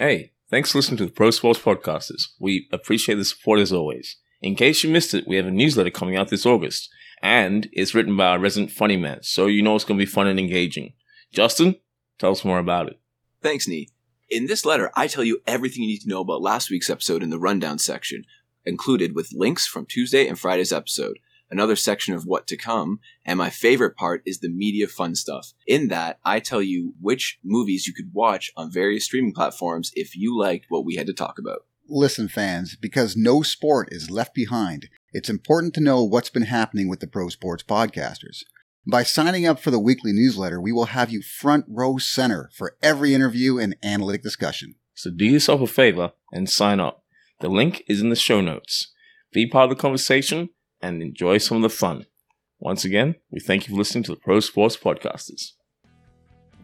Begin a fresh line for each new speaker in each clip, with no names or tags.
Hey, thanks for listening to the Pro Sports Podcasters. We appreciate the support as always. In case you missed it, we have a newsletter coming out this August, and it's written by our resident funny man, so you know it's going to be fun and engaging. Justin, tell us more about it.
Thanks, Nii. In this letter, I tell you everything you need to know about last week's episode in the rundown section, included with links from Tuesday and Friday's episode another section of what to come. And my favorite part is the media fun stuff. In that, I tell you which movies you could watch on various streaming platforms if you liked what we had to talk about.
Listen, fans, because no sport is left behind, it's important to know what's been happening with the pro sports podcasters. By signing up for the weekly newsletter, we will have you front row center for every interview and analytic discussion.
So do yourself a favor and sign up. The link is in the show notes. Be part of the conversation and enjoy some of the fun. Once again, we thank you for listening to the Pro Sports Podcasters.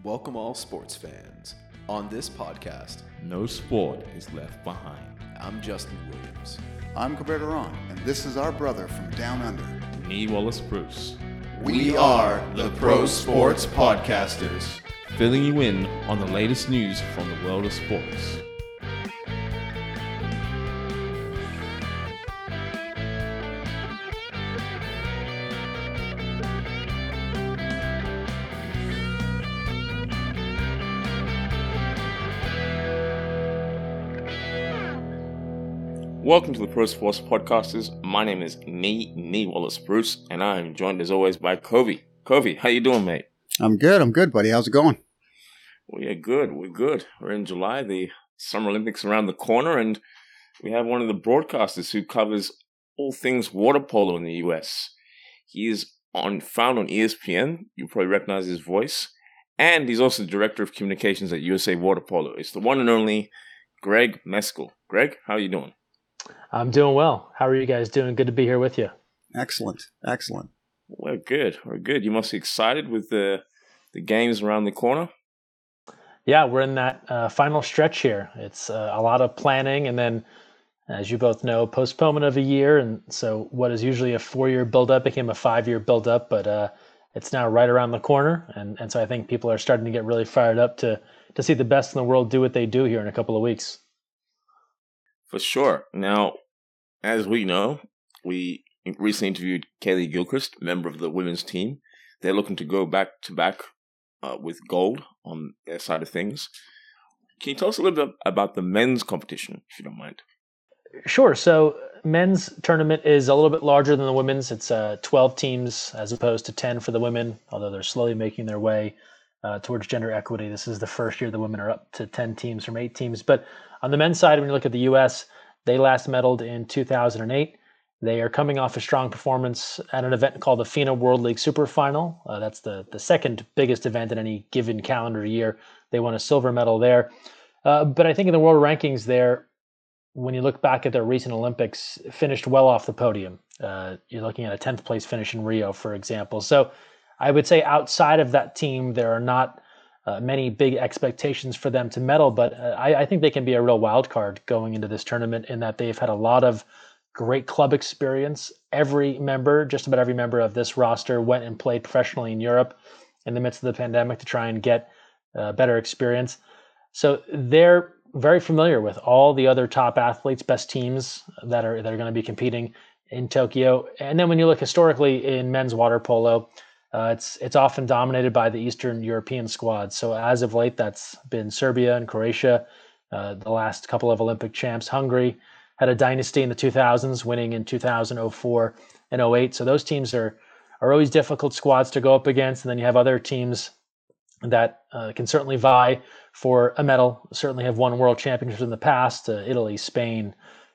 Welcome, all sports fans. On this podcast,
no sport is left behind.
I'm Justin Williams.
I'm Colbert Aron, and this is our brother from Down Under,
Nii Wallace Bruce.
We are the Pro Sports Podcasters,
filling you in on the latest news from the world of sports. Welcome to the Pro Sports Podcasters. My name is Nii, Nii Wallace Bruce, and I am joined as always by Cobe. Cobe, how you doing, mate?
I'm good. I'm good, buddy. How's it going?
We're good. We're good. We're in July. The Summer Olympics around the corner, and we have one of the broadcasters who covers all things water polo in the U.S. He is on found on ESPN. You probably recognize his voice, and he's also the director of communications at USA Water Polo. It's the one and only Greg Mescall. Greg, how are you doing?
I'm doing well. How are you guys doing? Good to be here with you.
Excellent. Excellent.
We're good. We're good. You must be excited with the the games around the corner.
Yeah, we're in that uh, final stretch here. It's uh, a lot of planning, and then, as you both know, postponement of a year, and so what is usually a four-year build-up became a five-year build-up. But uh, it's now right around the corner, and and so I think people are starting to get really fired up to to see the best in the world do what they do here in a couple of weeks.
For sure. Now, as we know, we recently interviewed Kaleigh Gilchrist, member of the women's team. They're looking to go back to back uh, with gold on their side of things. Can you tell us a little bit about the men's competition, if you don't mind?
Sure. So, men's tournament is a little bit larger than the women's. It's uh, 12 teams as opposed to 10 for the women, although they're slowly making their way uh, towards gender equity. This is the first year the women are up to 10 teams from eight teams. But on the men's side, when you look at the U.S., they last medaled in 2008. They are coming off a strong performance at an event called the FINA World League Super Final. Uh, that's the, the second biggest event in any given calendar year. They won a silver medal there. Uh, but I think in the world rankings there, when you look back at their recent Olympics, finished well off the podium. Uh, you're looking at a 10th place finish in Rio, for example. So I would say outside of that team, there are not uh, many big expectations for them to medal, but uh, I, I, think they can be a real wild card going into this tournament in that they've had a lot of great club experience. Every member, just about every member of this roster, went and played professionally in Europe in the midst of the pandemic to try and get uh, better experience. So they're very familiar with all the other top athletes, best teams that are that are going to be competing in Tokyo. And then when you look historically in men's water polo, uh, it's it's often dominated by the Eastern European squads. So as of late, that's been Serbia and Croatia. Uh, the last couple of Olympic champs, Hungary had a dynasty in the 2000s, winning in 2004 and 08. So those teams are are always difficult squads to go up against. And then you have other teams that uh, can certainly vie for a medal. Certainly have won world championships in the past. Uh, Italy, Spain,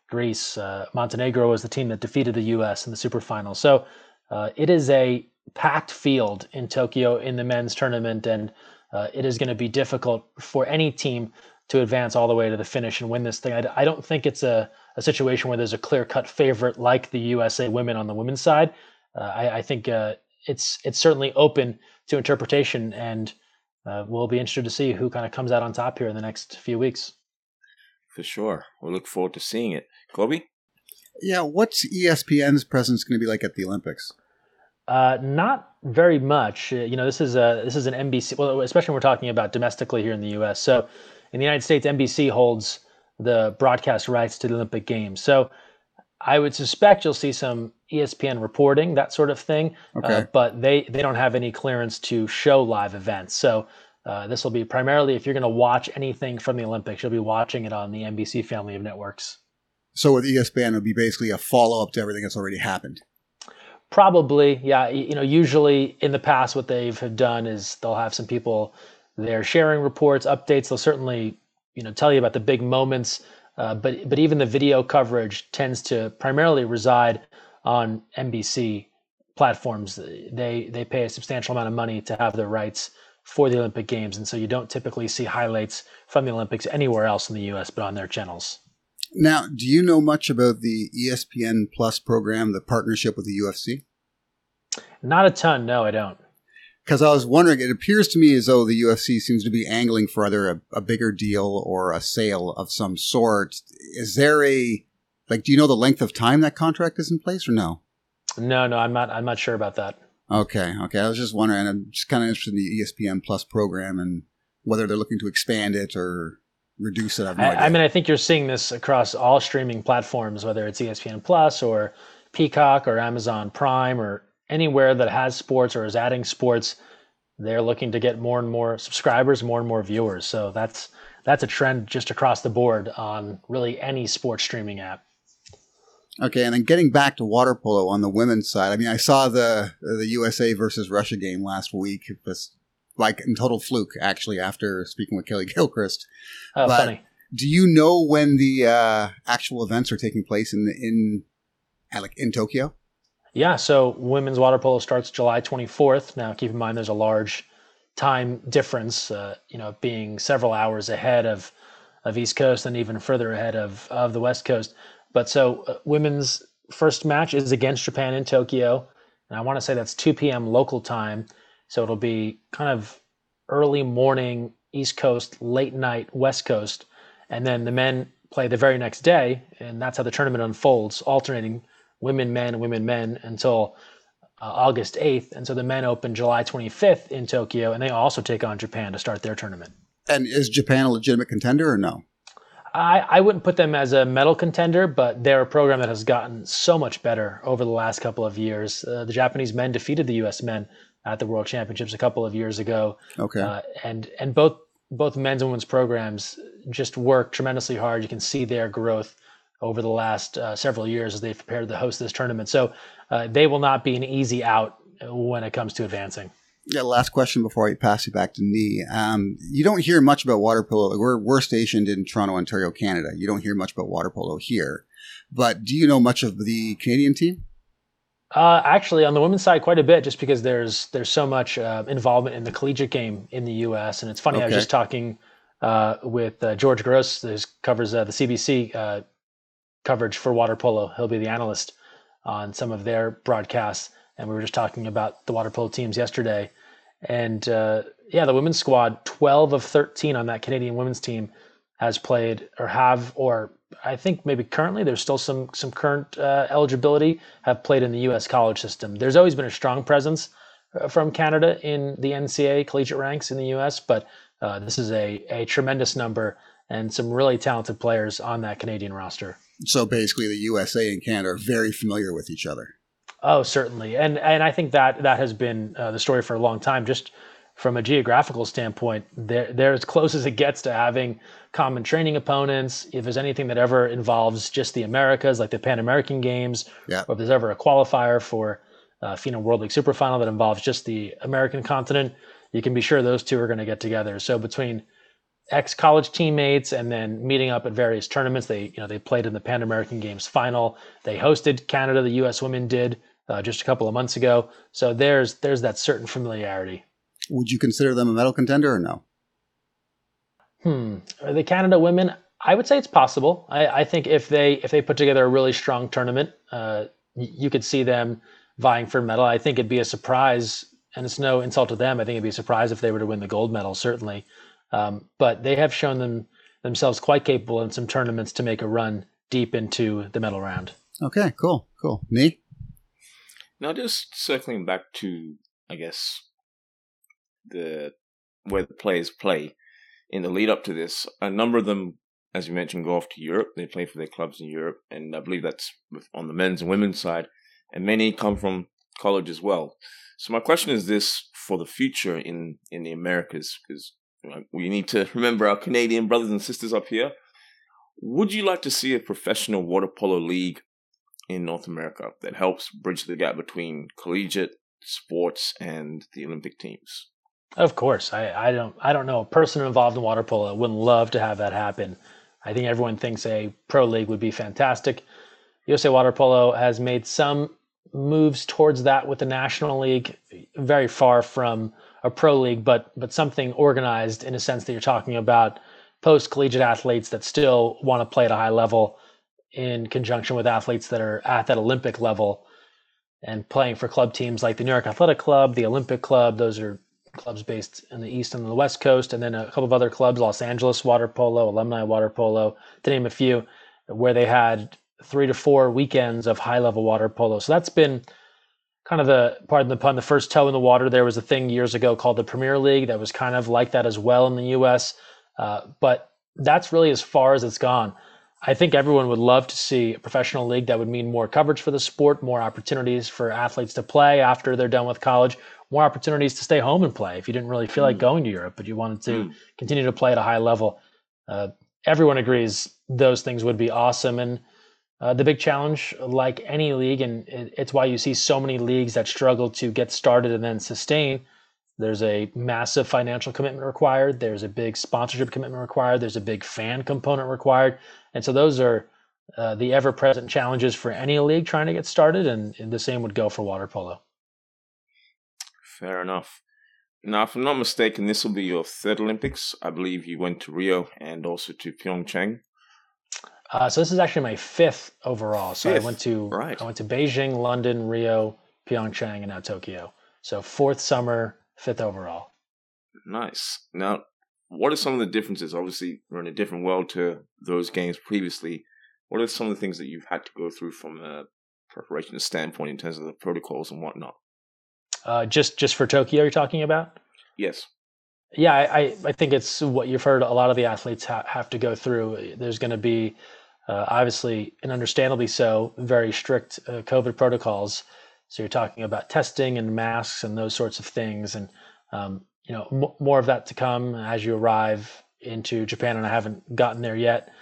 Greece, uh, Montenegro was the team that defeated the U.S. in the super final. So uh, it is a packed field in Tokyo in the men's tournament, and uh, it is going to be difficult for any team to advance all the way to the finish and win this thing. I, I don't think it's a, a situation where there's a clear cut favorite like the USA women on the women's side. Uh, I, I, think uh, it's it's certainly open to interpretation, and uh, we'll be interested to see who kind of comes out on top here in the next few weeks.
For sure, we look forward to seeing it. Cobe.
Yeah, what's ESPN's presence going to be like at the Olympics?
Uh, not very much. Uh, you know, this is a this is an NBC. Well, especially when we're talking about domestically here in the U.S. So in the United States, NBC holds the broadcast rights to the Olympic Games. So I would suspect you'll see some ESPN reporting, that sort of thing.
Uh, okay.
Uh, but they, they don't have any clearance to show live events. So uh, this will be primarily if you're going to watch anything from the Olympics, you'll be watching it on the NBC family of networks.
So with ESPN, it'll be basically a follow up to everything that's already happened.
Probably, yeah. You know, usually in the past, what they've have done is they'll have some people there sharing reports, updates. They'll certainly, you know, tell you about the big moments. Uh, but but even the video coverage tends to primarily reside on NBC platforms. They they pay a substantial amount of money to have the rights for the Olympic Games, and so you don't typically see highlights from the Olympics anywhere else in the U.S. but on their channels.
Now, do you know much about the ESPN Plus program, the partnership with the UFC?
Not a ton, no, I don't.
Because I was wondering, it appears to me as though the UFC seems to be angling for either a, a bigger deal or a sale of some sort. Is there a like? Do you know the length of time that contract is in place, or no?
No, no, I'm not. I'm not sure about that.
Okay, okay. I was just wondering. I'm just kind of interested in the ESPN Plus program and whether they're looking to expand it or reduce it. I, no
I, I mean, I think you're seeing this across all streaming platforms, whether it's ESPN Plus or Peacock or Amazon Prime or anywhere that has sports or is adding sports. They're looking to get more and more subscribers, more and more viewers. So that's that's a trend just across the board on really any sports streaming app.
Okay, and then getting back to water polo on the women's side, I mean, I saw the the USA versus Russia game last week. It was like in total fluke, actually, after speaking with Kaleigh Gilchrist.
Oh, but funny.
Do you know when the uh, actual events are taking place in in like in Tokyo?
Yeah, so women's water polo starts July 24th. Now, keep in mind there's a large time difference, uh, you know, being several hours ahead of of East Coast and even further ahead of of the West Coast. But so uh, women's first match is against Japan in Tokyo, and I want to say that's 2 p.m. local time. So it'll be kind of early morning East Coast, late night West Coast, and then the men play the very next day, and that's how the tournament unfolds, alternating women, men, women, men until uh, August 8th. And so the men open July 25th in Tokyo, and they also take on Japan to start their tournament.
And is Japan a legitimate contender or no?
I, I wouldn't put them as a medal contender, but they're a program that has gotten so much better over the last couple of years. Uh, the Japanese men defeated the U.S. men at the World Championships a couple of years ago.
Okay. Uh,
and and both both men's and women's programs just work tremendously hard. You can see their growth over the last uh, several years as they've prepared to host this tournament. So uh, they will not be an easy out when it comes to advancing.
Yeah, last question before I pass it back to Nii. Um, you don't hear much about water polo. We're, we're stationed in Toronto, Ontario, Canada. You don't hear much about water polo here. But do you know much of the Canadian team?
Uh, actually, on the women's side, quite a bit, just because there's there's so much uh, involvement in the collegiate game in the U.S. And it's funny, okay. I was just talking uh, with uh, George Gross, who covers uh, the CBC uh, coverage for water polo. He'll be the analyst on some of their broadcasts, and we were just talking about the water polo teams yesterday. And yeah, the women's squad, 12 of 13 on that Canadian women's team, has played or have or I think maybe currently there's still some some current uh, eligibility have played in the U.S. college system. There's always been a strong presence uh, from Canada in the NCAA collegiate ranks in the U.S., but uh, this is a a tremendous number and some really talented players on that Canadian roster.
So basically, the USA and Canada are very familiar with each other.
Oh, certainly, and and I think that that has been uh, the story for a long time. Just from a geographical standpoint, they're, they're as close as it gets to having common training opponents. If there's anything that ever involves just the Americas, like the Pan American Games,
yeah.
or if there's ever a qualifier for uh, FINA World League Super Final that involves just the American continent, you can be sure those two are going to get together. So between ex college teammates and then meeting up at various tournaments, they you know they played in the Pan American Games final. They hosted Canada. The U.S. women did uh, just a couple of months ago. So there's there's that certain familiarity.
Would you consider them a medal contender or no?
Hmm. The Canada women, I would say it's possible. I, I think if they if they put together a really strong tournament, uh, you could see them vying for medal. I think it'd be a surprise, and it's no insult to them. I think it'd be a surprise if they were to win the gold medal, certainly. Um, but they have shown them themselves quite capable in some tournaments to make a run deep into the medal round.
Okay, cool, cool. Nii?
Now, just circling back to, I guess, the where the players play. In the lead up to this. A number of them, as you mentioned, go off to Europe. They play for their clubs in Europe, and I believe that's on the men's and women's side. And many come from college as well. So my question is this for the future in in the Americas, because we need to remember our Canadian brothers and sisters up here. Would you like to see a professional water polo league in North America that helps bridge the gap between collegiate sports and the Olympic teams?
Of course, I, I don't I don't know a person involved in water polo wouldn't love to have that happen. I think everyone thinks a pro league would be fantastic. USA Water Polo has made some moves towards that with the National League, very far from a pro league, but but something organized in a sense that you're talking about post collegiate athletes that still want to play at a high level in conjunction with athletes that are at that Olympic level and playing for club teams like the New York Athletic Club, the Olympic Club. Those are clubs based in the East and the West Coast, and then a couple of other clubs, Los Angeles Water Polo, Alumni Water Polo, to name a few, where they had three to four weekends of high level water polo. So that's been kind of the pardon the pun, the first toe in the water. There was a thing years ago called the Premier League that was kind of like that as well in the U.S. Uh, but that's really as far as it's gone. I think everyone would love to see a professional league that would mean more coverage for the sport, more opportunities for athletes to play after they're done with college, more opportunities to stay home and play if you didn't really feel mm. like going to Europe, but you wanted to mm. continue to play at a high level. Uh, everyone agrees those things would be awesome. And uh, the big challenge, like any league, and it's why you see so many leagues that struggle to get started and then sustain. There's a massive financial commitment required. There's a big sponsorship commitment required. There's a big fan component required. And so those are uh, the ever present challenges for any league trying to get started. And, and the same would go for water polo.
Fair enough. Now, if I'm not mistaken, this will be your third Olympics. I believe you went to Rio and also to Pyeongchang.
Uh, so this is actually my fifth overall. So fifth. I went to right. I went to Beijing, London, Rio, Pyeongchang, and now Tokyo. So fourth summer, fifth overall.
Nice. Now, what are some of the differences? Obviously, we're in a different world to those games previously. What are some of the things that you've had to go through from a preparation standpoint in terms of the protocols and whatnot?
Uh, just just for Tokyo, you're talking about?
Yes.
Yeah, I, I think it's what you've heard a lot of the athletes ha- have to go through. There's going to be, uh, obviously, and understandably so, very strict uh, COVID protocols. So you're talking about testing and masks and those sorts of things, and um, you know m- more of that to come as you arrive into Japan. And I haven't gotten there yet,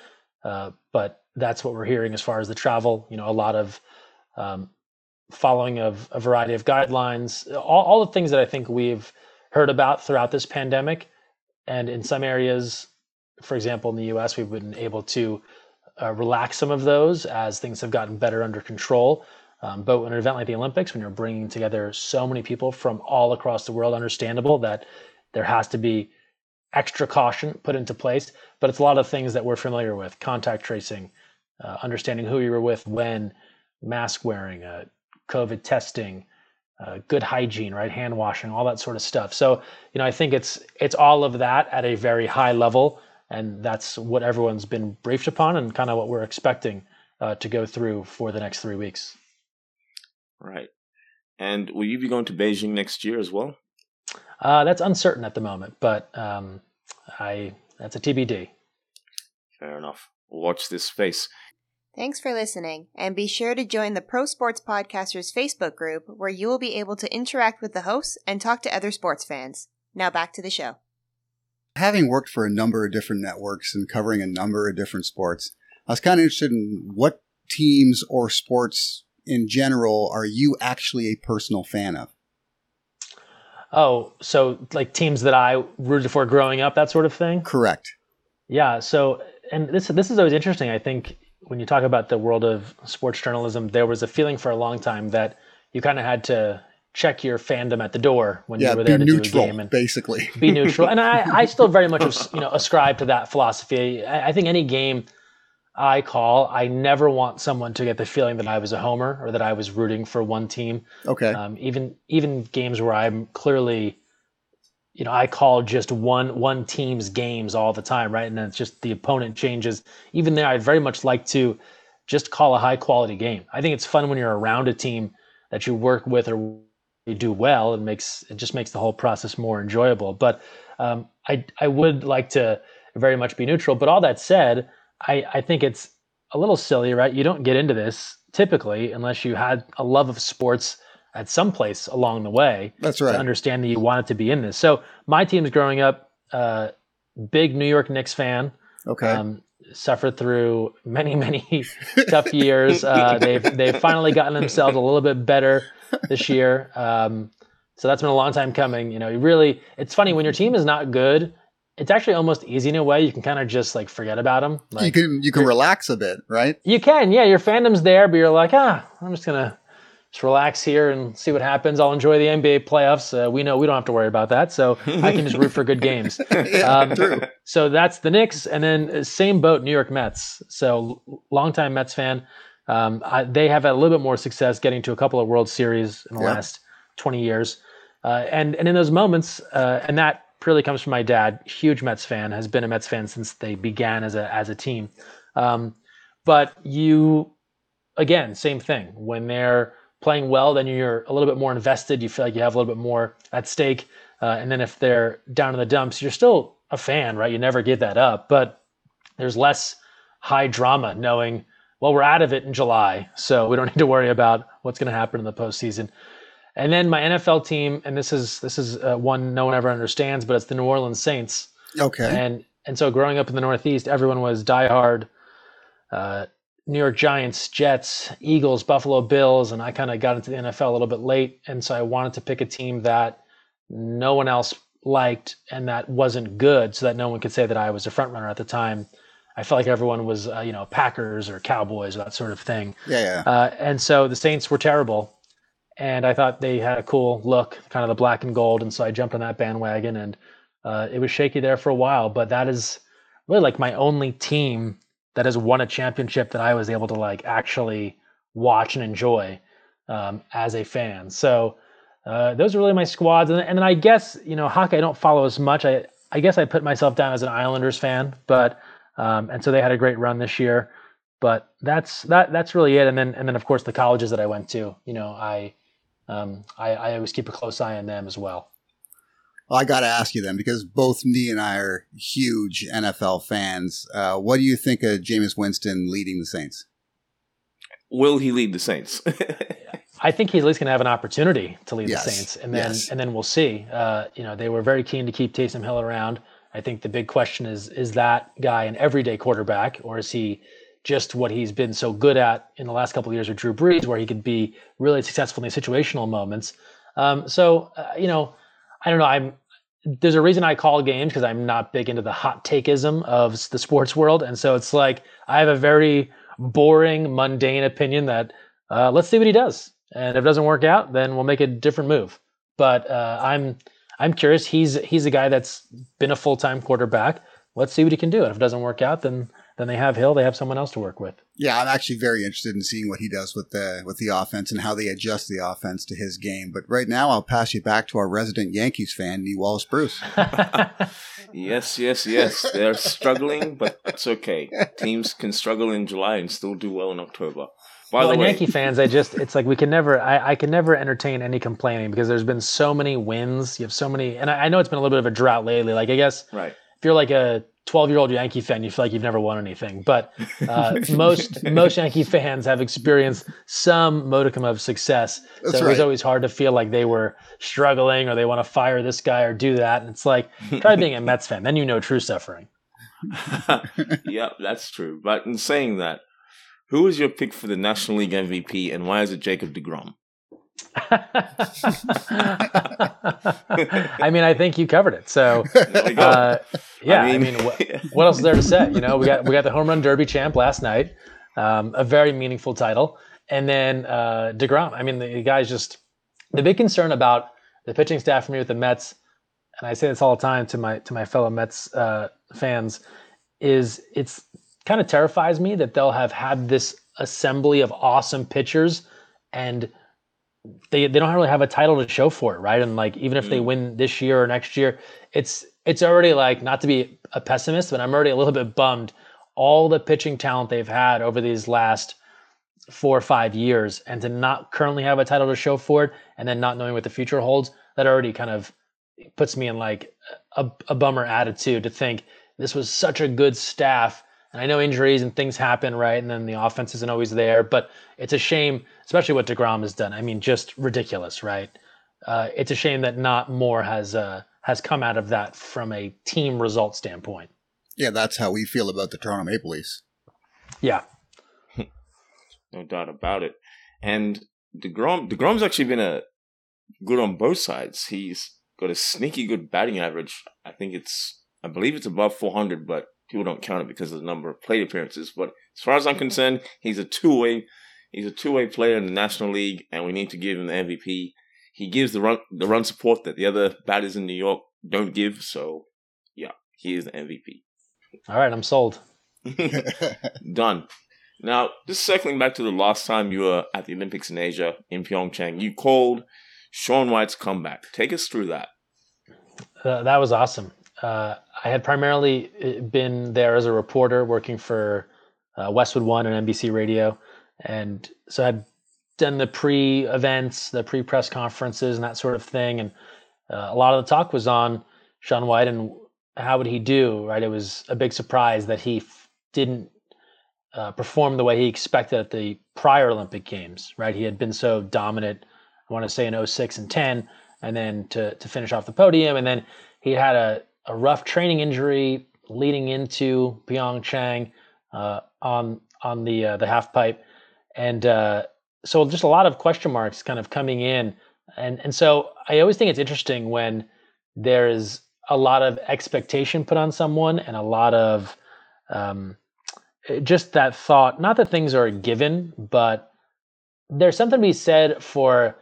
uh, but that's what we're hearing as far as the travel. You know, a lot of um, following of a variety of guidelines, all, all the things that I think we've heard about throughout this pandemic. And in some areas, for example, in the US, we've been able to uh, relax some of those as things have gotten better under control. Um, but in an event like the Olympics, when you're bringing together so many people from all across the world, understandable that there has to be extra caution put into place. But it's a lot of things that we're familiar with contact tracing, uh, understanding who you were with when, mask wearing, uh, COVID testing, uh, good hygiene, right? Hand washing, all that sort of stuff. So, you know, I think it's it's all of that at a very high level, and that's what everyone's been briefed upon, and kind of what we're expecting uh, to go through for the next three weeks.
Right. And will you be going to Beijing next year as well?
Uh, that's uncertain at the moment, but um, I that's a TBD.
Fair enough. Watch this space.
Thanks for listening, and be sure to join the Pro Sports Podcasters Facebook group where you will be able to interact with the hosts and talk to other sports fans. Now back to the show.
Having worked for a number of different networks and covering a number of different sports, I was kind of interested in what teams or sports in general are you actually a personal fan of?
Oh, so like teams that I rooted for growing up, that sort of thing?
Correct.
Yeah. So, and this this is always interesting. I think when you talk about the world of sports journalism, there was a feeling for a long time that you kind of had to check your fandom at the door when yeah, you were there to
neutral,
do a game
and basically
be neutral. and I, I still very much you know ascribe to that philosophy. I, I, think any game I call, I never want someone to get the feeling that I was a homer or that I was rooting for one team.
Okay.
Um, even even games where I'm clearly you know, I call just one one team's games all the time, right? And then it's just the opponent changes. Even there, I'd very much like to just call a high quality game. I think it's fun when you're around a team that you work with or you do well. It makes it just makes the whole process more enjoyable. But um, I I would like to very much be neutral. But all that said, I I think it's a little silly, right? You don't get into this typically unless you had a love of sports at some place along the way.
That's right.
To understand that you wanted to be in this. So my team's growing up, uh, big New York Knicks fan.
Okay.
Um, suffered through many, many tough years. Uh, they've they've finally gotten themselves a little bit better this year. Um, so that's been a long time coming. You know, you really, it's funny when your team is not good. It's actually almost easy in a way. You can kind of just like forget about them. Like,
you can you can relax a bit, right?
You can, yeah. Your fandom's there, but you're like, ah, I'm just gonna just relax here and see what happens. I'll enjoy the NBA playoffs. Uh, we know we don't have to worry about that, so I can just root for good games.
yeah,
Um,
true.
So that's the Knicks, and then uh, same boat, New York Mets. So longtime Mets fan. Um, I, they have had a little bit more success getting to a couple of World Series in the
Yeah.
last 20 years, uh, and and in those moments, uh, and that purely comes from my dad, huge Mets fan, has been a Mets fan since they began as a as a team. Um, but you, again, same thing. When they're playing well, then you're a little bit more invested. You feel like you have a little bit more at stake. Uh, and then if they're down in the dumps, you're still a fan, right? You never give that up, but there's less high drama knowing, well, we're out of it in July, so we don't need to worry about what's going to happen in the postseason. And then my NFL team, and this is this is uh, one no one ever understands, but it's the New Orleans Saints.
Okay.
And and so growing up in the Northeast, everyone was diehard uh, New York Giants, Jets, Eagles, Buffalo Bills, and I kind of got into the NFL a little bit late, and so I wanted to pick a team that no one else liked and that wasn't good, so that no one could say that I was a front runner at the time. I felt like everyone was, uh, you know, Packers or Cowboys or that sort of thing.
yeah, yeah.
Uh, and so the Saints were terrible. And I thought they had a cool look, kind of the black and gold. And so I jumped on that bandwagon and uh, it was shaky there for a while. But that is really like my only team that has won a championship that I was able to like actually watch and enjoy um, as a fan. So uh, those are really my squads. And, and then I guess, you know, hockey I don't follow as much. I, I guess I put myself down as an Islanders fan, but um, and so they had a great run this year but that's that that's really it and then and then of course the colleges that i went to you know i um, I, I always keep a close eye on them as well
Well, I got to ask you then, because both Nii and I are huge NFL fans. Uh, what do you think of Jameis Winston leading the Saints?
Will he lead the Saints?
i think he's at least going to have an opportunity to lead
Yes,
the saints and then
yes.
and then we'll see uh, you know they were very keen to keep Taysom hill around i think the big question is is that guy an everyday quarterback or is he just what he's been so good at in the last couple of years with drew brees where he could be really successful in these situational moments um, so uh, you know i don't know i'm there's a reason I call games because I'm not big into the hot takeism of the sports world, and so it's like I have a very boring, mundane opinion that uh, let's see what he does, and if it doesn't work out, then we'll make a different move. But uh, I'm I'm curious. He's he's a guy that's been a full time quarterback. Let's see what he can do. And if it doesn't work out, then then they have Hill. They have someone else to work with.
Yeah, I'm actually very interested in seeing what he does with the with the offense and how they adjust the offense to his game. But right now, I'll pass you back to our resident Yankees fan, Nii Wallace Bruce.
yes, yes, yes. They're struggling, but it's okay. Teams can struggle in July and still do well in October. By
well,
the way,
Yankee fans, I just it's like we can never I, I can never entertain any complaining because there's been so many wins. You have so many and I, I know it's been a little bit of a drought lately. Like I guess
right.
if you're like a 12 year old Yankee fan, you feel like you've never won anything. But uh, most most Yankee fans have experienced some modicum of success.
That's
so it was always hard to feel like they were struggling or they want to fire this guy or do that. And it's like try being a Mets fan, then you know true suffering.
yeah, that's true. But in saying that, who is your pick for the National League MVP and why is it Jacob DeGrom?
I mean, I think you covered it. So,
There we go.
uh, yeah, I mean, what,
yeah.
what else is there to say? You know, we got we got the home run derby champ last night, um, a very meaningful title, and then uh, Degrom. I mean, the guy's just the big concern about the pitching staff for me with the Mets, and I say this all the time to my to my fellow Mets uh, fans, is it's kind of terrifies me that they'll have had this assembly of awesome pitchers and they they don't really have a title to show for it, right? And like even if they
Mm.
win this year or next year, it's it's already like not to be a pessimist, but I'm already a little bit bummed. All the pitching talent they've had over these last four or five years, and to not currently have a title to show for it, and then not knowing what the future holds, that already kind of puts me in like a, a bummer attitude to think this was such a good staff. And I know injuries and things happen, right? And then the offense isn't always there, but it's a shame, especially what Degrom has done. I mean, just ridiculous, right? Uh, it's a shame that not more has uh, has come out of that from a team result standpoint.
Yeah, that's how we feel about the Toronto Maple Leafs.
Yeah,
no doubt about it. And Degrom, Degrom's actually been a good on both sides. He's got a sneaky good batting average. I think it's, I believe it's above 400, but people don't count it because of the number of plate appearances. But as far as I'm concerned, he's a two way, he's a two way player in the National League, and we need to give him the MVP. He gives the run, the run support that the other batters in New York don't give. So, yeah, he is the MVP.
All right, I'm sold.
Done. Now, just circling back to the last time you were at the Olympics in Asia in Pyeongchang, you called Shaun White's comeback. Take us through that.
Uh, that was awesome. Uh, I had primarily uh, been there as a reporter working for uh, Westwood One and NBC Radio, and so I'd done the pre-events, the pre-press conferences, and that sort of thing. And uh, a lot of the talk was on Shaun White and how would he do. Right, it was a big surprise that he f- didn't uh, perform the way he expected at the prior Olympic Games. Right, he had been so dominant I want to say in 06 and 10, and then to, to finish off the podium. And then he had a, a rough training injury leading into Pyeongchang uh, on on the uh, the half pipe, and uh, so just a lot of question marks kind of coming in, and and so I always think it's interesting when there is a lot of expectation put on someone and a lot of um, just that thought. Not that things are given, but there's something to be said for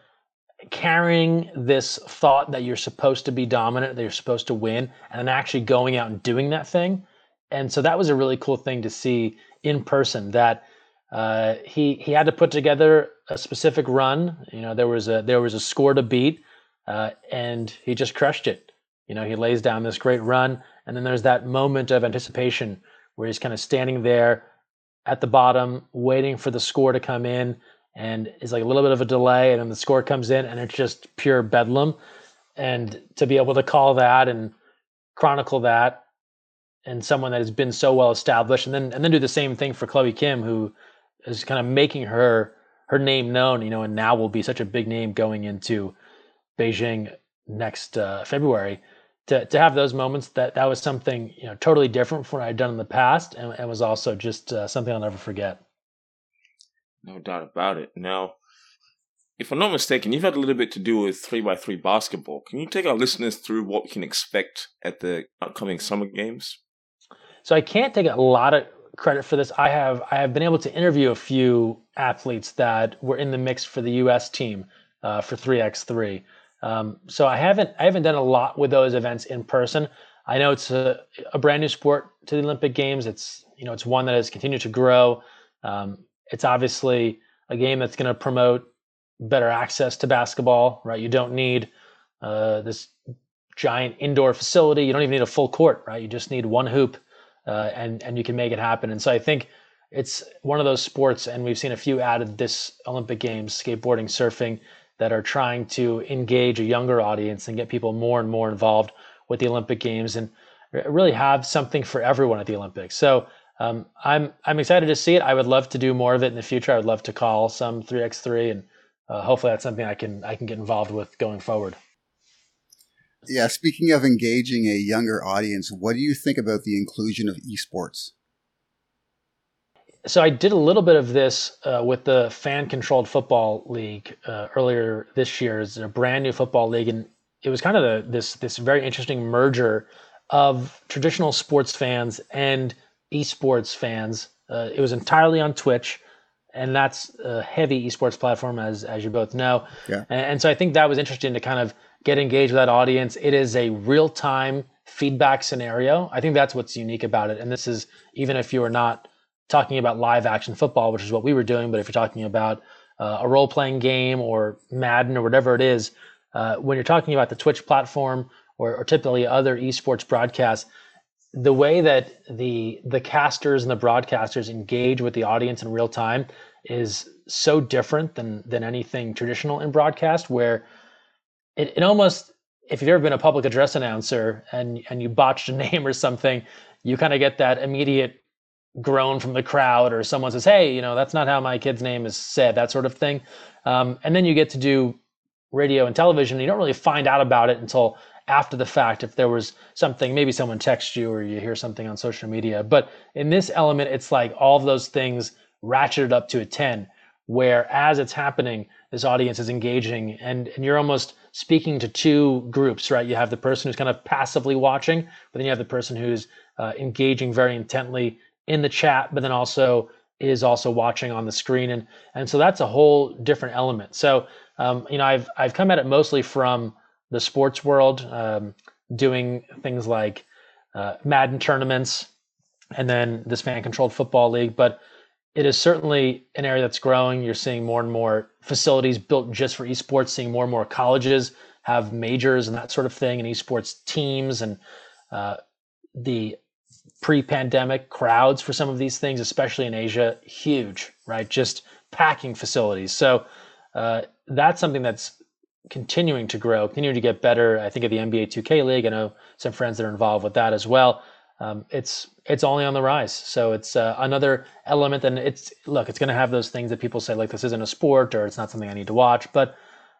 carrying this thought that you're supposed to be dominant, that you're supposed to win, and then actually going out and doing that thing. And so that was a really cool thing to see in person. That uh, he he had to put together a specific run. You know, there was a there was a score to beat, uh, and he just crushed it. You know, he lays down this great run, and then there's that moment of anticipation where he's kind of standing there at the bottom, waiting for the score to come in and it's like a little bit of a delay, and then the score comes in, and it's just pure bedlam. And to be able to call that and chronicle that, and someone that has been so well established, and then and then do the same thing for Chloe Kim, who is kind of making her her name known, you know, and now will be such a big name going into Beijing next uh, February. To, to have those moments that that was something you know totally different from what I'd done in the past, and, and was also just uh, something I'll never forget.
No doubt about it. Now, if I'm not mistaken, you've had a little bit to do with 3x3 basketball. Can you take our listeners through what we can expect at the upcoming Summer Games?
So I can't take a lot of credit for this. I have I have been able to interview a few athletes that were in the mix for the U.S. team uh, for 3x3. Um, so I haven't I haven't done a lot with those events in person. I know it's a, a brand new sport to the Olympic Games. It's you know it's one that has continued to grow. Um, it's obviously a game that's going to promote better access to basketball, right? You don't need uh, this giant indoor facility. You don't even need a full court, right? You just need one hoop, uh, and and you can make it happen. And so I think it's one of those sports, and we've seen a few added this Olympic Games, skateboarding, surfing, that are trying to engage a younger audience and get people more and more involved with the Olympic Games and really have something for everyone at the Olympics. So um, I'm I'm excited to see it. I would love to do more of it in the future. I would love to call some 3x3, and uh, hopefully that's something I can I can get involved with going forward.
Yeah, speaking of engaging a younger audience, what do you think about the inclusion of esports?
So I did a little bit of this uh, with the fan-controlled football league uh, earlier this year. It's a brand new football league, and it was kind of the, this this very interesting merger of traditional sports fans and esports fans. Uh, it was entirely on Twitch, and that's a heavy esports platform, as as you both know.
Yeah.
And, and so I think that was interesting to kind of get engaged with that audience. It is a real time feedback scenario. I think that's what's unique about it. And this is even if you are not talking about live action football, which is what we were doing, but if you're talking about uh, a role playing game or Madden or whatever it is, uh, when you're talking about the Twitch platform or, or typically other esports broadcasts, the way that the the casters and the broadcasters engage with the audience in real time is so different than than anything traditional in broadcast where it, it almost if you've ever been a public address announcer and and you botched a name or something, you kind of get that immediate groan from the crowd, or someone says, "Hey, you know, that's not how my kid's name is said," that sort of thing. Um, and then you get to do radio and television. And you don't really find out about it until after the fact if there was something maybe someone texts you or you hear something on social media but in this element it's like all of those things ratcheted up to a 10 where as it's happening this audience is engaging and, and you're almost speaking to two groups right? You have the person who's kind of passively watching but then you have the person who's uh, engaging very intently in the chat but then also is also watching on the screen. And and so that's a whole different element. So um, you know i've i've come at it mostly from the sports world, um, doing things like uh, Madden tournaments, and then this fan-controlled football league. But it is certainly an area that's growing. You're seeing more and more facilities built just for esports. Seeing more and more colleges have majors and that sort of thing, and esports teams, and uh, the pre-pandemic crowds for some of these things, especially in Asia, huge, right? Just packing facilities. So uh, that's something that's continuing to grow, continuing to get better. I think of the NBA 2K League. I know some friends that are involved with that as well. Um, it's it's only on the rise. So it's uh, another element, and it's look, it's going to have those things that people say like this isn't a sport or it's not something I need to watch. But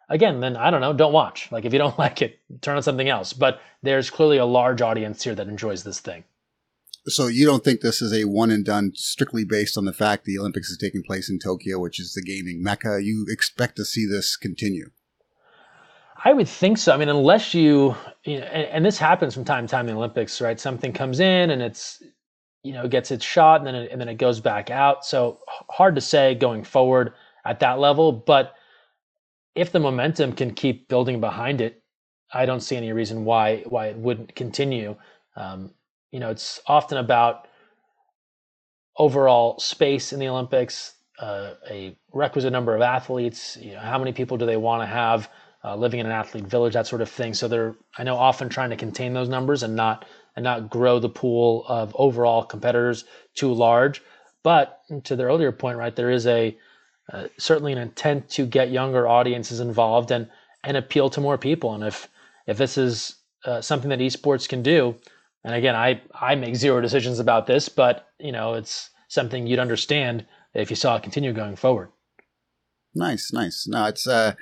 again, then I don't know, don't watch. Like if you don't like it, turn on something else. But there's clearly a large audience here that enjoys this thing.
So you don't think this is a one and done strictly based on the fact the Olympics is taking place in Tokyo, which is the gaming mecca? You expect to see this continue?
I would think so. I mean, unless you, you know, and, and, this happens from time to time in the Olympics, right? Something comes in and it's, you know, gets its shot and then it, and then it goes back out. So hard to say going forward at that level. But if the momentum can keep building behind it, I don't see any reason why why it wouldn't continue. Um, you know, it's often about overall space in the Olympics, uh, a requisite number of athletes. You know, how many people do they want to have? Uh, living in an athlete village, that sort of thing. So they're, I know, often trying to contain those numbers and not and not grow the pool of overall competitors too large. But to the earlier point, right, there is a uh, certainly an intent to get younger audiences involved and and appeal to more people. And if if this is uh, something that esports can do, and again, I I make zero decisions about this, but you know, it's something you'd understand if you saw it continue going forward.
Nice, nice. No, it's uh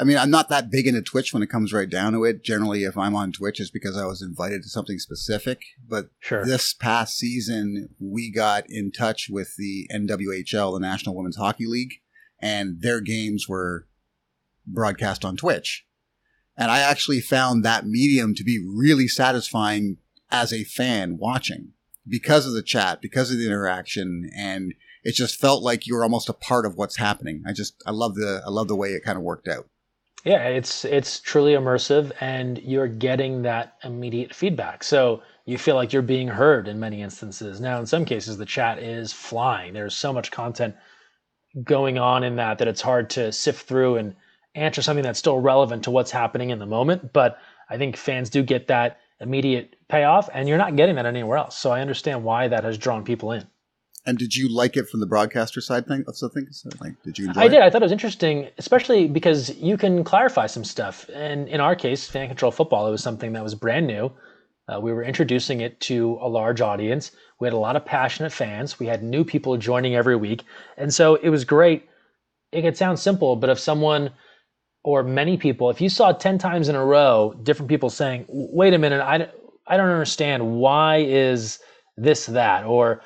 I mean, I'm not that big into Twitch when it comes right down to it. Generally, if I'm on Twitch, it's because I was invited to something specific. But
sure.
this past season, we got in touch with the NWHL, the National Women's Hockey League, and their games were broadcast on Twitch. And I actually found that medium to be really satisfying as a fan watching because of the chat, because of the interaction, and it just felt like you were almost a part of what's happening. I just I love the I love the way it kind of worked out.
Yeah, it's it's truly immersive, and you're getting that immediate feedback. So you feel like you're being heard in many instances. Now, in some cases, the chat is flying. There's so much content going on in that that it's hard to sift through and answer something that's still relevant to what's happening in the moment. But I think fans do get that immediate payoff, and you're not getting that anywhere else. So I understand why that has drawn people in.
And did you like it from the broadcaster side thing of something? Like, did you enjoy it?
I
it?
did. I thought it was interesting, especially because you can clarify some stuff. And in our case, fan control football, it was something that was brand new. Uh, we were introducing it to a large audience. We had a lot of passionate fans. We had new people joining every week, and so it was great. It could sound simple, but if someone or many people, if you saw ten times in a row different people saying, "Wait a minute, I I don't understand why is this that," or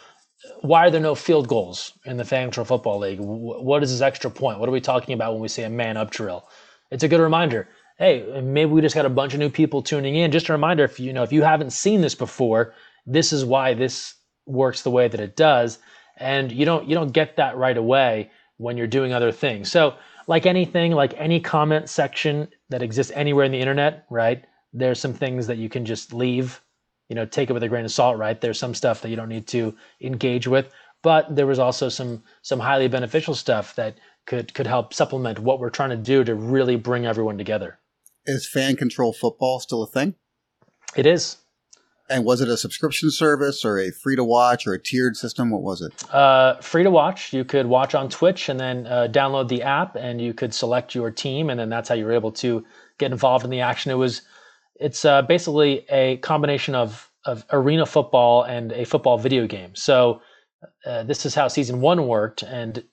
why are there no field goals in the Fan Football League? What is this extra point? What are we talking about when we say a man up drill? It's a good reminder. Hey, maybe we just got a bunch of new people tuning in. Just a reminder, if you know if you haven't seen this before, this is why this works the way that it does, and you don't you don't get that right away when you're doing other things. So, like anything, like any comment section that exists anywhere in the internet, right? There's some things that you can just leave you know take it with a grain of salt right? There's some stuff that you don't need to engage with but there was also some some highly beneficial stuff that could could help supplement what we're trying to do to really bring everyone together.
Is fan control football still a thing?
It is.
And was it a subscription service or a free to watch or a tiered system? What was it?
Uh, free to watch. You could watch on twitch and then uh, download the app and you could select your team and then that's how you were able to get involved in the action. It was it's uh, basically a combination of of arena football and a football video game. So uh, this is how season one worked, and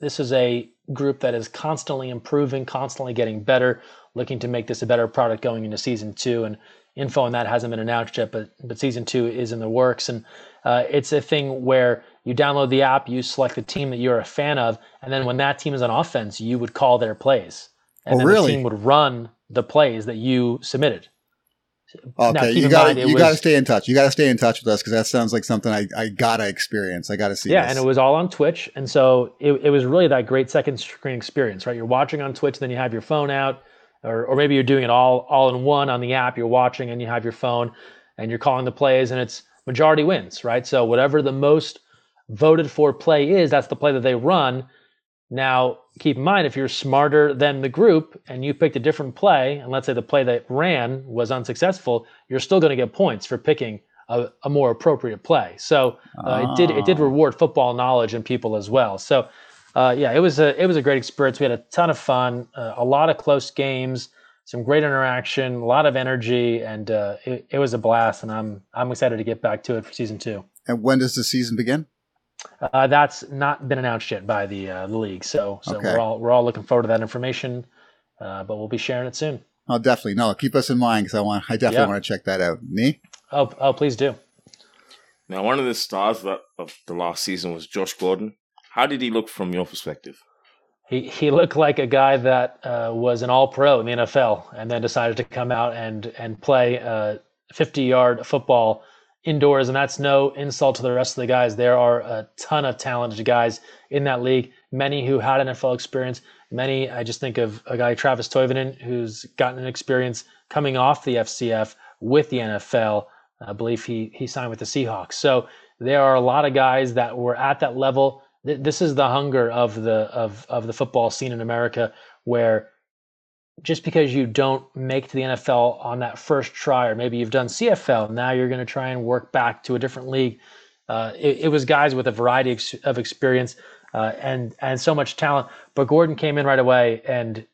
this is a group that is constantly improving, constantly getting better, looking to make this a better product going into season two. And info on that hasn't been announced yet, but but season two is in the works, and uh, it's a thing where you download the app, you select the team that you're a fan of, and then when that team is on offense, you would call their plays, and
Oh,
then
really?
the team would run the plays that you submitted.
Okay,
Now,
you got you got to stay in touch. You got to stay in touch with us because that sounds like something I, I gotta experience. I gotta see.
Yeah,
this.
and it was all on Twitch, and so it, it was really that great second screen experience, right? You're watching on Twitch, then you have your phone out, or, or maybe you're doing it all all in one on the app. You're watching and you have your phone, and you're calling the plays, and it's majority wins, right? So whatever the most voted for play is, that's the play that they run. Now, keep in mind if you're smarter than the group and you picked a different play, and let's say the play that ran was unsuccessful, you're still going to get points for picking a, a more appropriate play. So uh, it did it did
Ah.
reward football knowledge in people as well. So uh, yeah, it was a it was a great experience. We had a ton of fun, uh, a lot of close games, some great interaction, a lot of energy, and uh, it, it was a blast. And I'm I'm excited to get back to it for season two.
And when does the season begin?
Uh, that's not been announced yet by the uh, the league, so so
Okay.
we're all we're all looking forward to that information. Uh, but we'll be sharing it soon.
Oh, definitely. No, keep us in mind because I want. I definitely
Yeah.
want to check that out. Me?
Oh oh, please do.
Now, one of the stars of, of the last season was Josh Gordon. How did he look from your perspective?
He he looked like a guy that uh, was an All Pro in the NFL, and then decided to come out and and play uh, 50 yard football indoors. And that's no insult to the rest of the guys. There are a ton of talented guys in that league. Many who had NFL experience. Many I just think of a guy Travis Toivonen who's gotten an experience coming off the FCF with the NFL. I believe he he signed with the Seahawks. So there are a lot of guys that were at that level. This is the hunger of the of of the football scene in America, where just because you don't make to the NFL on that first try, or maybe you've done CFL, now you're going to try and work back to a different league. Uh, it, it was guys with a variety of experience uh, and and so much talent. But Gordon came in right away, and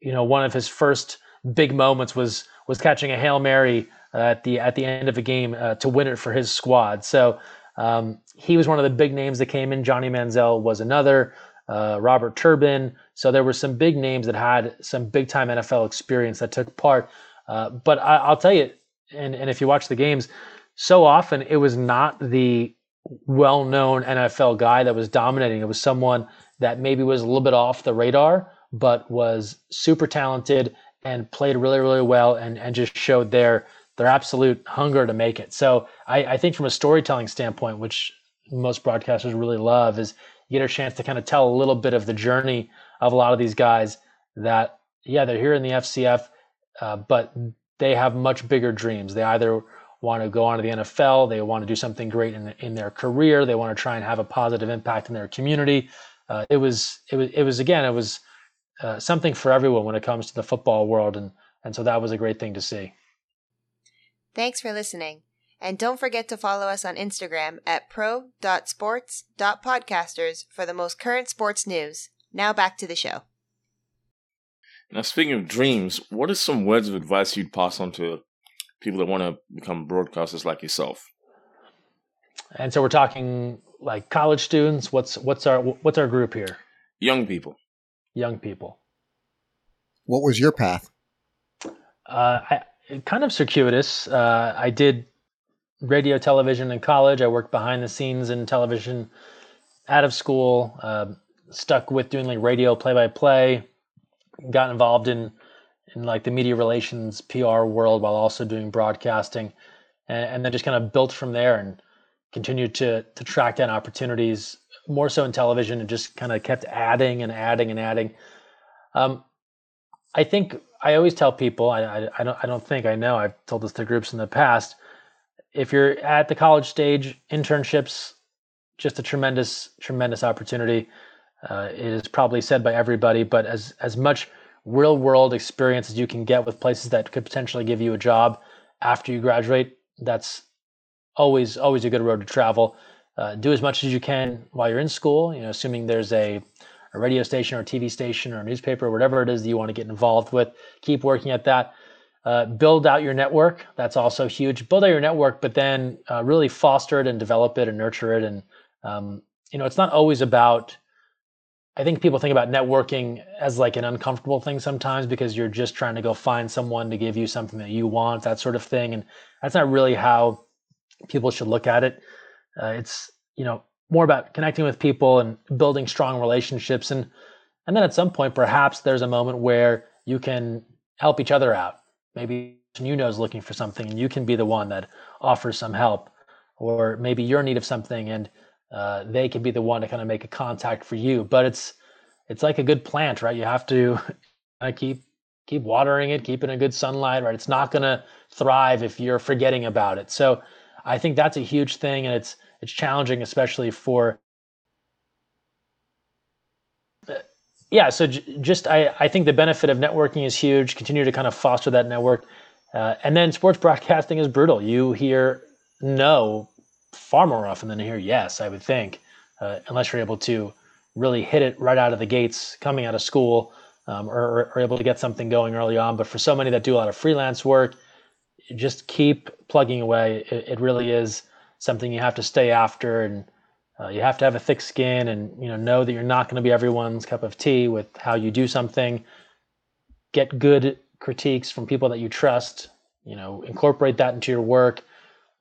you know one of his first big moments was was catching a hail mary uh, at the at the end of a game uh, to win it for his squad. So um, he was one of the big names that came in. Johnny Manziel was another. Uh, Robert Turbin. So there were some big names that had some big time NFL experience that took part. Uh, but I, I'll tell you, and, and if you watch the games, so often it was not the well known NFL guy that was dominating. It was someone that maybe was a little bit off the radar, but was super talented and played really, really well and, and just showed their their absolute hunger to make it. So I, I think from a storytelling standpoint, which most broadcasters really love, is you get a chance to kind of tell a little bit of the journey of a lot of these guys that, yeah, they're here in the FCF, uh, but they have much bigger dreams. They either want to go on to the NFL, they want to do something great in, in their career, they want to try and have a positive impact in their community. Uh, it was, it was, it was again, it was uh, something for everyone when it comes to the football world, and and so that was a great thing to see.
Thanks for listening. And don't forget to follow us on Instagram at pro.sports.podcasters for the most current sports news. Now back to the show.
Now, speaking of dreams, what are some words of advice you'd pass on to people that want to become broadcasters like yourself?
And so we're talking like college students. What's what's our what's our group here?
Young people.
Young people.
What was your path?
Uh, I, kind of circuitous. Uh, I did radio, television in college. I worked behind the scenes in television out of school. Uh, stuck with doing like radio play by play. Got involved in in like the media relations PR world while also doing broadcasting, and, and then just kind of built from there and continued to to track down opportunities more so in television and just kind of kept adding and adding and adding. Um, I think I always tell people I, I, I don't I don't think I know I've told this to groups in the past. If you're at the college stage, internships just a tremendous tremendous opportunity. Uh, it is probably said by everybody, but as as much real world experience as you can get with places that could potentially give you a job after you graduate, that's always always a good road to travel. Uh, do as much as you can while you're in school. You know, assuming there's a a radio station or a TV station or a newspaper or whatever it is that you want to get involved with. Keep working at that. uh, build out your network. That's also huge. Build out your network, but then uh, really foster it and develop it and nurture it. And um, you know, it's not always about. I think people think about networking as like an uncomfortable thing sometimes because you're just trying to go find someone to give you something that you want, that sort of thing. And that's not really how people should look at it. Uh, it's you know more about connecting with people and building strong relationships and and then at some point perhaps there's a moment where you can help each other out maybe you know is looking for something and you can be the one that offers some help or maybe you're in need of something and uh, they can be the one to kind of make a contact for you but it's it's like a good plant right you have to uh, keep keep watering it keep it in good sunlight right it's not to thrive if you're forgetting about it so i think that's a huge thing and it's it's challenging especially for yeah, so j- just I, I think the benefit of networking is huge. Continue to kind of foster that network. Uh, and then sports broadcasting is brutal. You hear no far more often than hear yes, I would think, uh, unless you're able to really hit it right out of the gates coming out of school um, or, or, able to get something going early on. But for so many that do a lot of freelance work, just keep plugging away. It, it really is something you have to stay after and uh, you have to have a thick skin and you know know that you're not going to be everyone's cup of tea with how you do something. Get good critiques from people that you trust. You know, incorporate that into your work.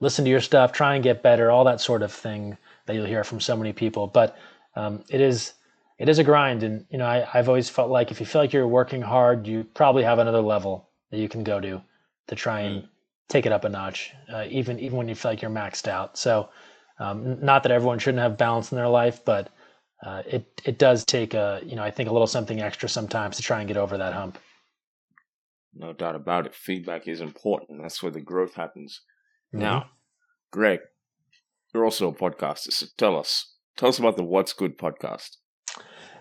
Listen to your stuff. Try and get better. All that sort of thing that you'll hear from so many people. But um, it is it is a grind, and you know I, I've always felt like if you feel like you're working hard, you probably have another level that you can go to to try and take it up a notch, uh, even even when you feel like you're maxed out. So um, not that everyone shouldn't have balance in their life, but uh, it it does take a you know I think a little something extra sometimes to try and get over that hump.
No doubt about it. Feedback is important. That's where the growth happens. Mm-hmm. Now, Greg, you're also a podcaster. So tell us, tell us about the What's Good podcast.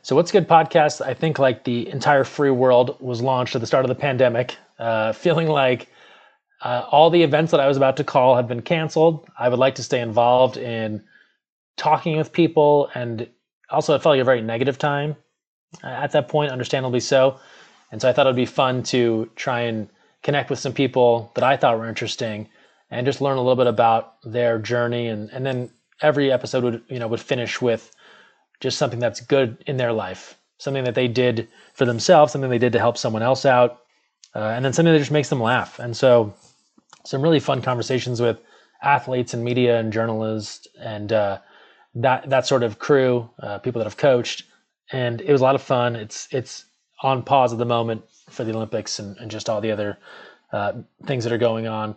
So, What's Good podcast, I think like the entire free world was launched at the start of the pandemic, uh, feeling like uh, all the events that I was about to call have been canceled. I would like to stay involved in talking with people, and also it felt like a very negative time at that point, understandably so. And so I thought it would be fun to try and connect with some people that I thought were interesting, and just learn a little bit about their journey. And and then every episode would you know would finish with just something that's good in their life, something that they did for themselves, something they did to help someone else out, uh, and then something that just makes them laugh. And so some really fun conversations with athletes and media and journalists and uh, that that sort of crew, uh, people that have coached, and it was a lot of fun. It's it's on pause at the moment for the Olympics and, and just all the other uh, things that are going on,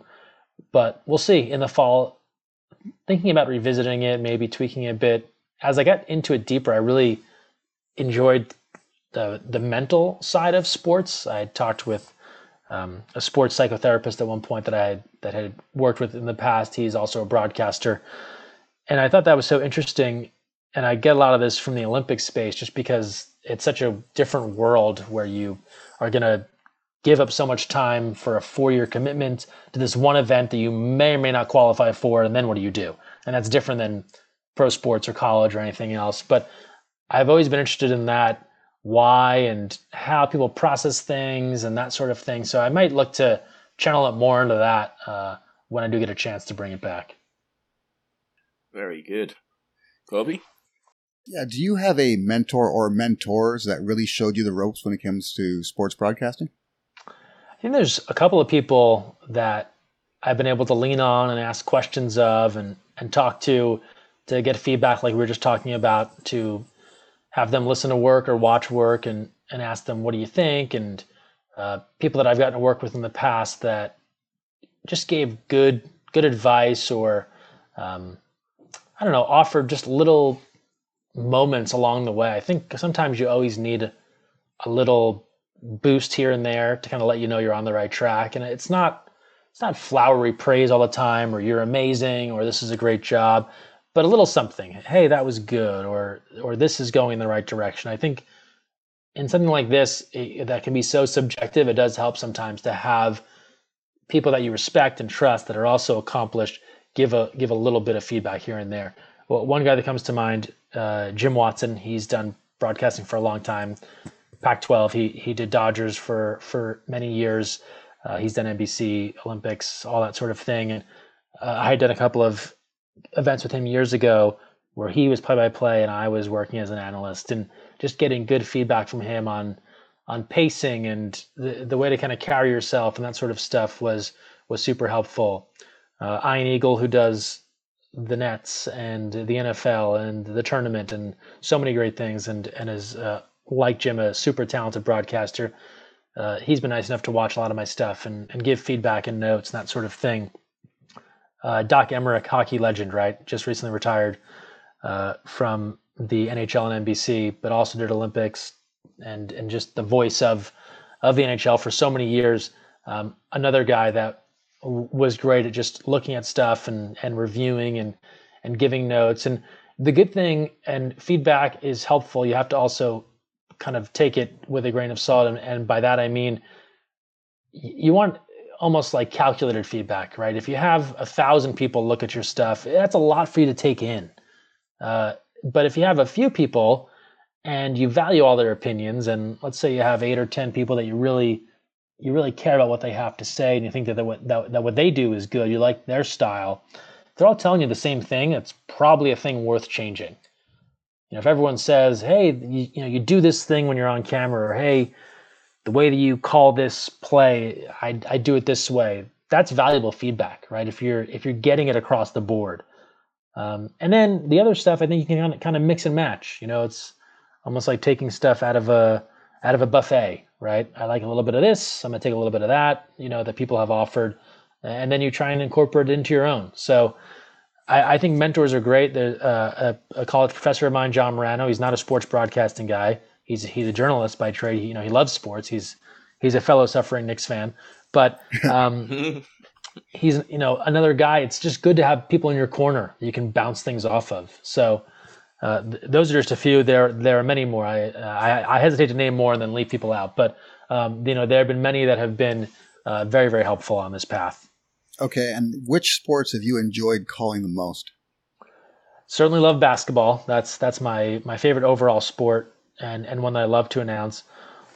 but we'll see in the fall. Thinking about revisiting it, maybe tweaking it a bit. As I got into it deeper, I really enjoyed the the mental side of sports. I talked with um, a sports psychotherapist at one point that I had, that had worked with in the past. He's also a broadcaster, and I thought that was so interesting. And I get a lot of this from the Olympic space, just because it's such a different world where you are going to give up so much time for a four-year commitment to this one event that you may or may not qualify for, and then what do you do? And that's different than pro sports or college or anything else. But I've always been interested in that why and how people process things and that sort of thing. So I might look to channel it more into that uh, when I do get a chance to bring it back.
Very good. Cobe?
Yeah, do you have a mentor or mentors that really showed you the ropes when it comes to sports broadcasting?
I think there's a couple of people that I've been able to lean on and ask questions of and, and talk to to get feedback like we were just talking about to have them listen to work or watch work and and ask them what do you think and uh, people that I've gotten to work with in the past that just gave good good advice or um, I don't know offered just little moments along the way. I think sometimes you always need a little boost here and there to kind of let you know you're on the right track and it's not it's not flowery praise all the time or you're amazing or this is a great job but a little something. Hey, that was good, or or this is going in the right direction. I think in something like this it, that can be so subjective, it does help sometimes to have people that you respect and trust that are also accomplished give a give a little bit of feedback here and there. Well, one guy that comes to mind, uh, Jim Watson. He's done broadcasting for a long time. Pac-12. He he did Dodgers for for many years. Uh, he's done NBC, Olympics, all that sort of thing. And uh, I had done a couple of events with him years ago where he was play by play and I was working as an analyst and just getting good feedback from him on on pacing and the, the way to kind of carry yourself and that sort of stuff was was super helpful. Uh, Ian Eagle, who does the Nets and the NFL and the tournament and so many great things, and and is uh, like Jim, a super talented broadcaster. Uh, he's been nice enough to watch a lot of my stuff and, and give feedback and notes and that sort of thing. Uh, Doc Emrick, hockey legend, right? Just recently retired uh, from the NHL and NBC, but also did Olympics and and just the voice of of the NHL for so many years. Um, another guy that was great at just looking at stuff and and reviewing and and giving notes. And the good thing and feedback is helpful. You have to also kind of take it with a grain of salt, and, and by that I mean you want almost like calculated feedback, right? If you have a thousand people look at your stuff, that's a lot for you to take in. Uh, but if you have a few people and you value all their opinions, and let's say you have eight or ten people that you really you really care about what they have to say, and you think that, what, that, that what they do is good, you like their style, they're all telling you the same thing. It's probably a thing worth changing. You know, if everyone says, "Hey, you, you know, you do this thing when you're on camera," or "Hey, the way that you call this play, I, I do it this way," that's valuable feedback, right? If you're if you're getting it across the board. Um, and then the other stuff, I think you can kind of, mix and match. You know, it's almost like taking stuff out of a out of a buffet, right? I like a little bit of this. I'm gonna take a little bit of that. You know, that people have offered, and then you try and incorporate it into your own. So. I, I think mentors are great. Uh, a, a, college professor of mine, John Morano. He's not a sports broadcasting guy. He's he's a journalist by trade. He, you know, he loves sports. He's he's a fellow suffering Knicks fan, but um, he's you know another guy. It's just good to have people in your corner you can bounce things off of. So uh, th- those are just a few. There there are many more. I, I, I hesitate to name more and then leave people out. But um, you know there have been many that have been uh, very very helpful on this path.
Okay, and which sports have you enjoyed calling the most?
Certainly love basketball. That's that's my my favorite overall sport and and one that I love to announce.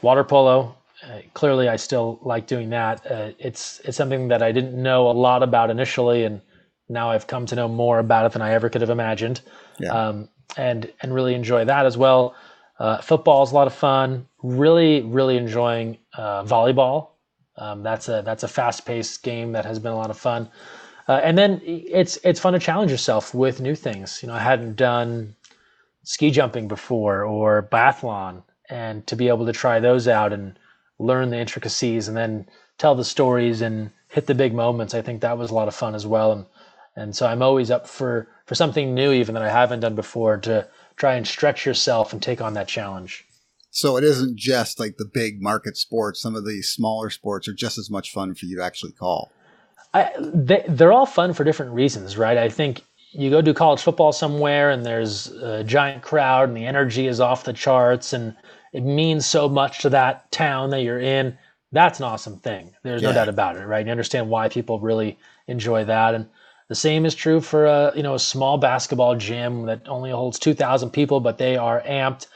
Water polo. Uh, clearly, I still like doing that. Uh, it's it's something that I didn't know a lot about initially, and now I've come to know more about it than I ever could have imagined. Yeah. Um, and and really enjoy that as well. Uh, football is a lot of fun. Really, really enjoying uh, volleyball. Um, that's a that's a fast paced game that has been a lot of fun. Uh, and then it's it's fun to challenge yourself with new things. You know, I hadn't done ski jumping before or biathlon, and to be able to try those out and learn the intricacies and then tell the stories and hit the big moments, I think that was a lot of fun as well. And and so I'm always up for for something new, even that I haven't done before, to try and stretch yourself and take on that challenge.
So it isn't just like the big market sports. Some of the smaller sports are just as much fun for you to actually call.
I, they, they're all fun for different reasons, right? I think you go do college football somewhere and there's a giant crowd and the energy is off the charts and it means so much to that town that you're in. That's an awesome thing. There's yeah. no doubt about it, right? You understand why people really enjoy that. And the same is true for a you know a small basketball gym that only holds 2,000 people, but they are amped.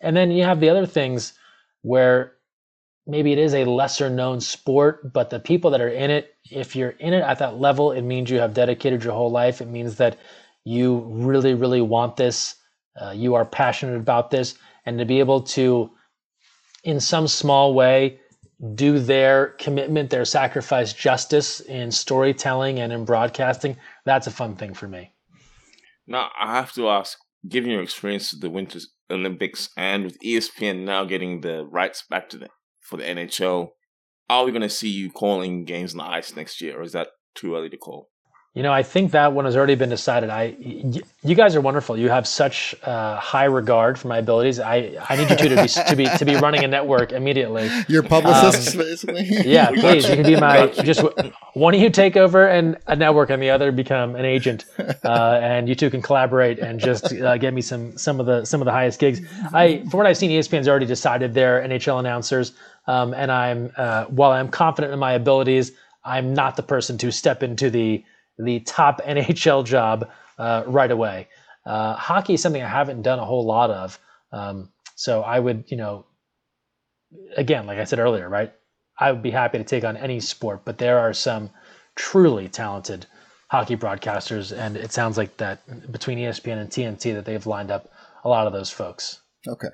And then you have the other things where maybe it is a lesser known sport, but the people that are in it, if you're in it at that level, it means you have dedicated your whole life. It means that you really, really want this. Uh, you are passionate about this, and to be able to, in some small way, do their commitment, their sacrifice justice in storytelling and in broadcasting, that's a fun thing for me.
Now, I have to ask, given your experience with the Winter Olympics and with ESPN now getting the rights back to the for the NHL, are we going to see you calling games on the ice next year, or is that too early to call?
You know, I think that one has already been decided. I, you guys are wonderful. You have such uh, high regard for my abilities. I, I need you two to be to be to be running a network immediately.
Your publicist, um, basically.
Yeah, please. You can be my just one of you take over and a network, and the other become an agent, uh, and you two can collaborate and just uh, get me some some of the some of the highest gigs. I, from what I've seen, ESPN's already decided their NHL announcers, um, and I'm uh, while I'm confident in my abilities, I'm not the person to step into the the top NHL job uh, right away. Uh, hockey is something I haven't done a whole lot of. Um, so I would, you know, again, like I said earlier, right? I would be happy to take on any sport, but there are some truly talented hockey broadcasters, and it sounds like that between ESPN and TNT that they've lined up a lot of those folks.
Okay.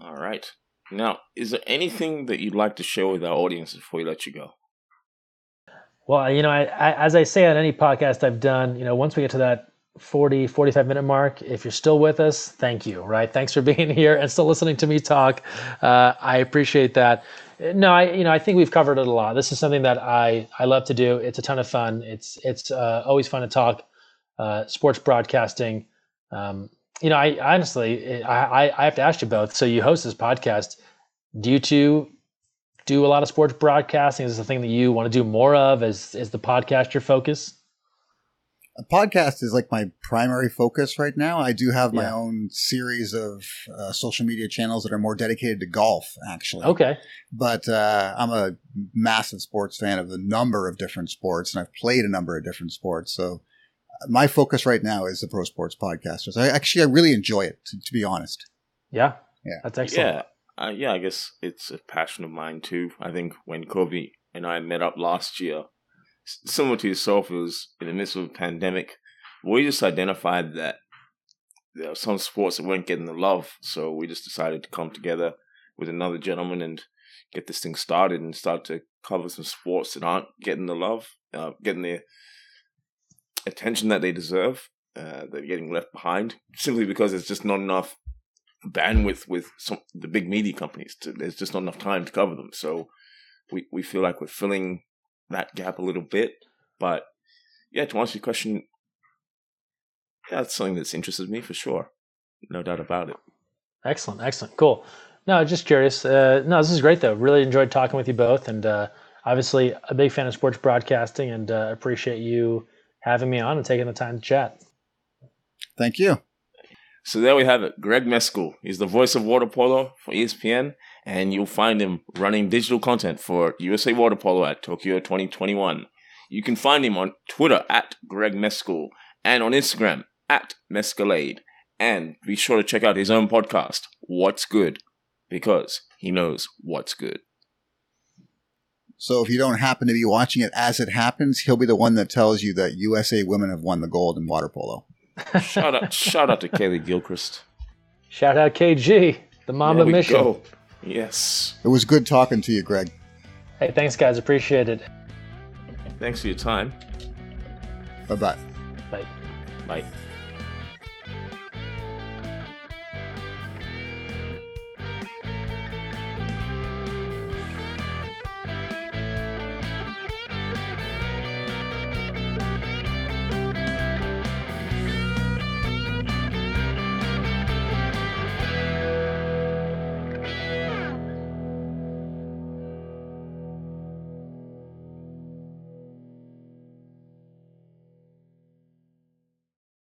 All right. Now, is there anything that you'd like to share with our audience before we let you go?
Well, you know, I, I, as I say on any podcast I've done, you know, once we get to that 40, 45 minute mark, if you're still with us, thank you, right? Thanks for being here and still listening to me talk. Uh, I appreciate that. No, I, you know, I think we've covered it a lot. This is something that I, I love to do. It's a ton of fun. It's, it's uh, always fun to talk uh, sports broadcasting. Um, you know, I honestly, I, I have to ask you both. So you host this podcast. Do you two do a lot of sports broadcasting? Is this a thing that you want to do more of? Is is the podcast your focus?
A podcast is like my primary focus right now. I do have my
Yeah.
own series of uh, social media channels that are more dedicated to golf, actually.
Okay.
But uh, I'm a massive sports fan of a number of different sports, and I've played a number of different sports. So uh, my focus right now is the pro sports podcasters. I actually I really enjoy it, to, to be honest.
Yeah.
Yeah.
That's excellent.
Yeah, uh, yeah. I guess it's a passion of mine too. I think when Cobe and I met up last year, similar to yourself, it was in the midst of a pandemic. We just identified that there are some sports that weren't getting the love, so we just decided to come together with another gentleman and get this thing started and start to cover some sports that aren't getting the love, uh, getting the attention that they deserve. Uh, they're getting left behind simply because there's just not enough bandwidth with some the big media companies. To, there's just not enough time to cover them. So we we feel like we're filling that gap a little bit. But yeah, to answer your question, yeah, that's something that's interested me for sure. No doubt about it.
Excellent. Excellent. Cool. No, just curious. Uh, no, this is great though. Really enjoyed talking with you both, and uh, obviously a big fan of sports broadcasting, and uh, appreciate you having me on and taking the time to chat.
Thank you.
So there we have it. Greg Mescall. He's the voice of water polo for ESPN, and you'll find him running digital content for USA Water Polo at Tokyo 2021. You can find him on Twitter at Greg Mescall and on Instagram at Mescalade. And be sure to check out his own podcast, What's Good, because he knows what's good.
So if you don't happen to be watching it as it happens, he'll be the one that tells you that USA women have won the gold in water polo.
Shout out, shout out to Kaleigh Gilchrist.
Shout out KG, the Mamba
There
Mission.
go. Yes.
It was good talking to you, Greg.
Hey, thanks guys. Appreciate it.
Thanks for your time.
Bye bye.
Bye.
Bye.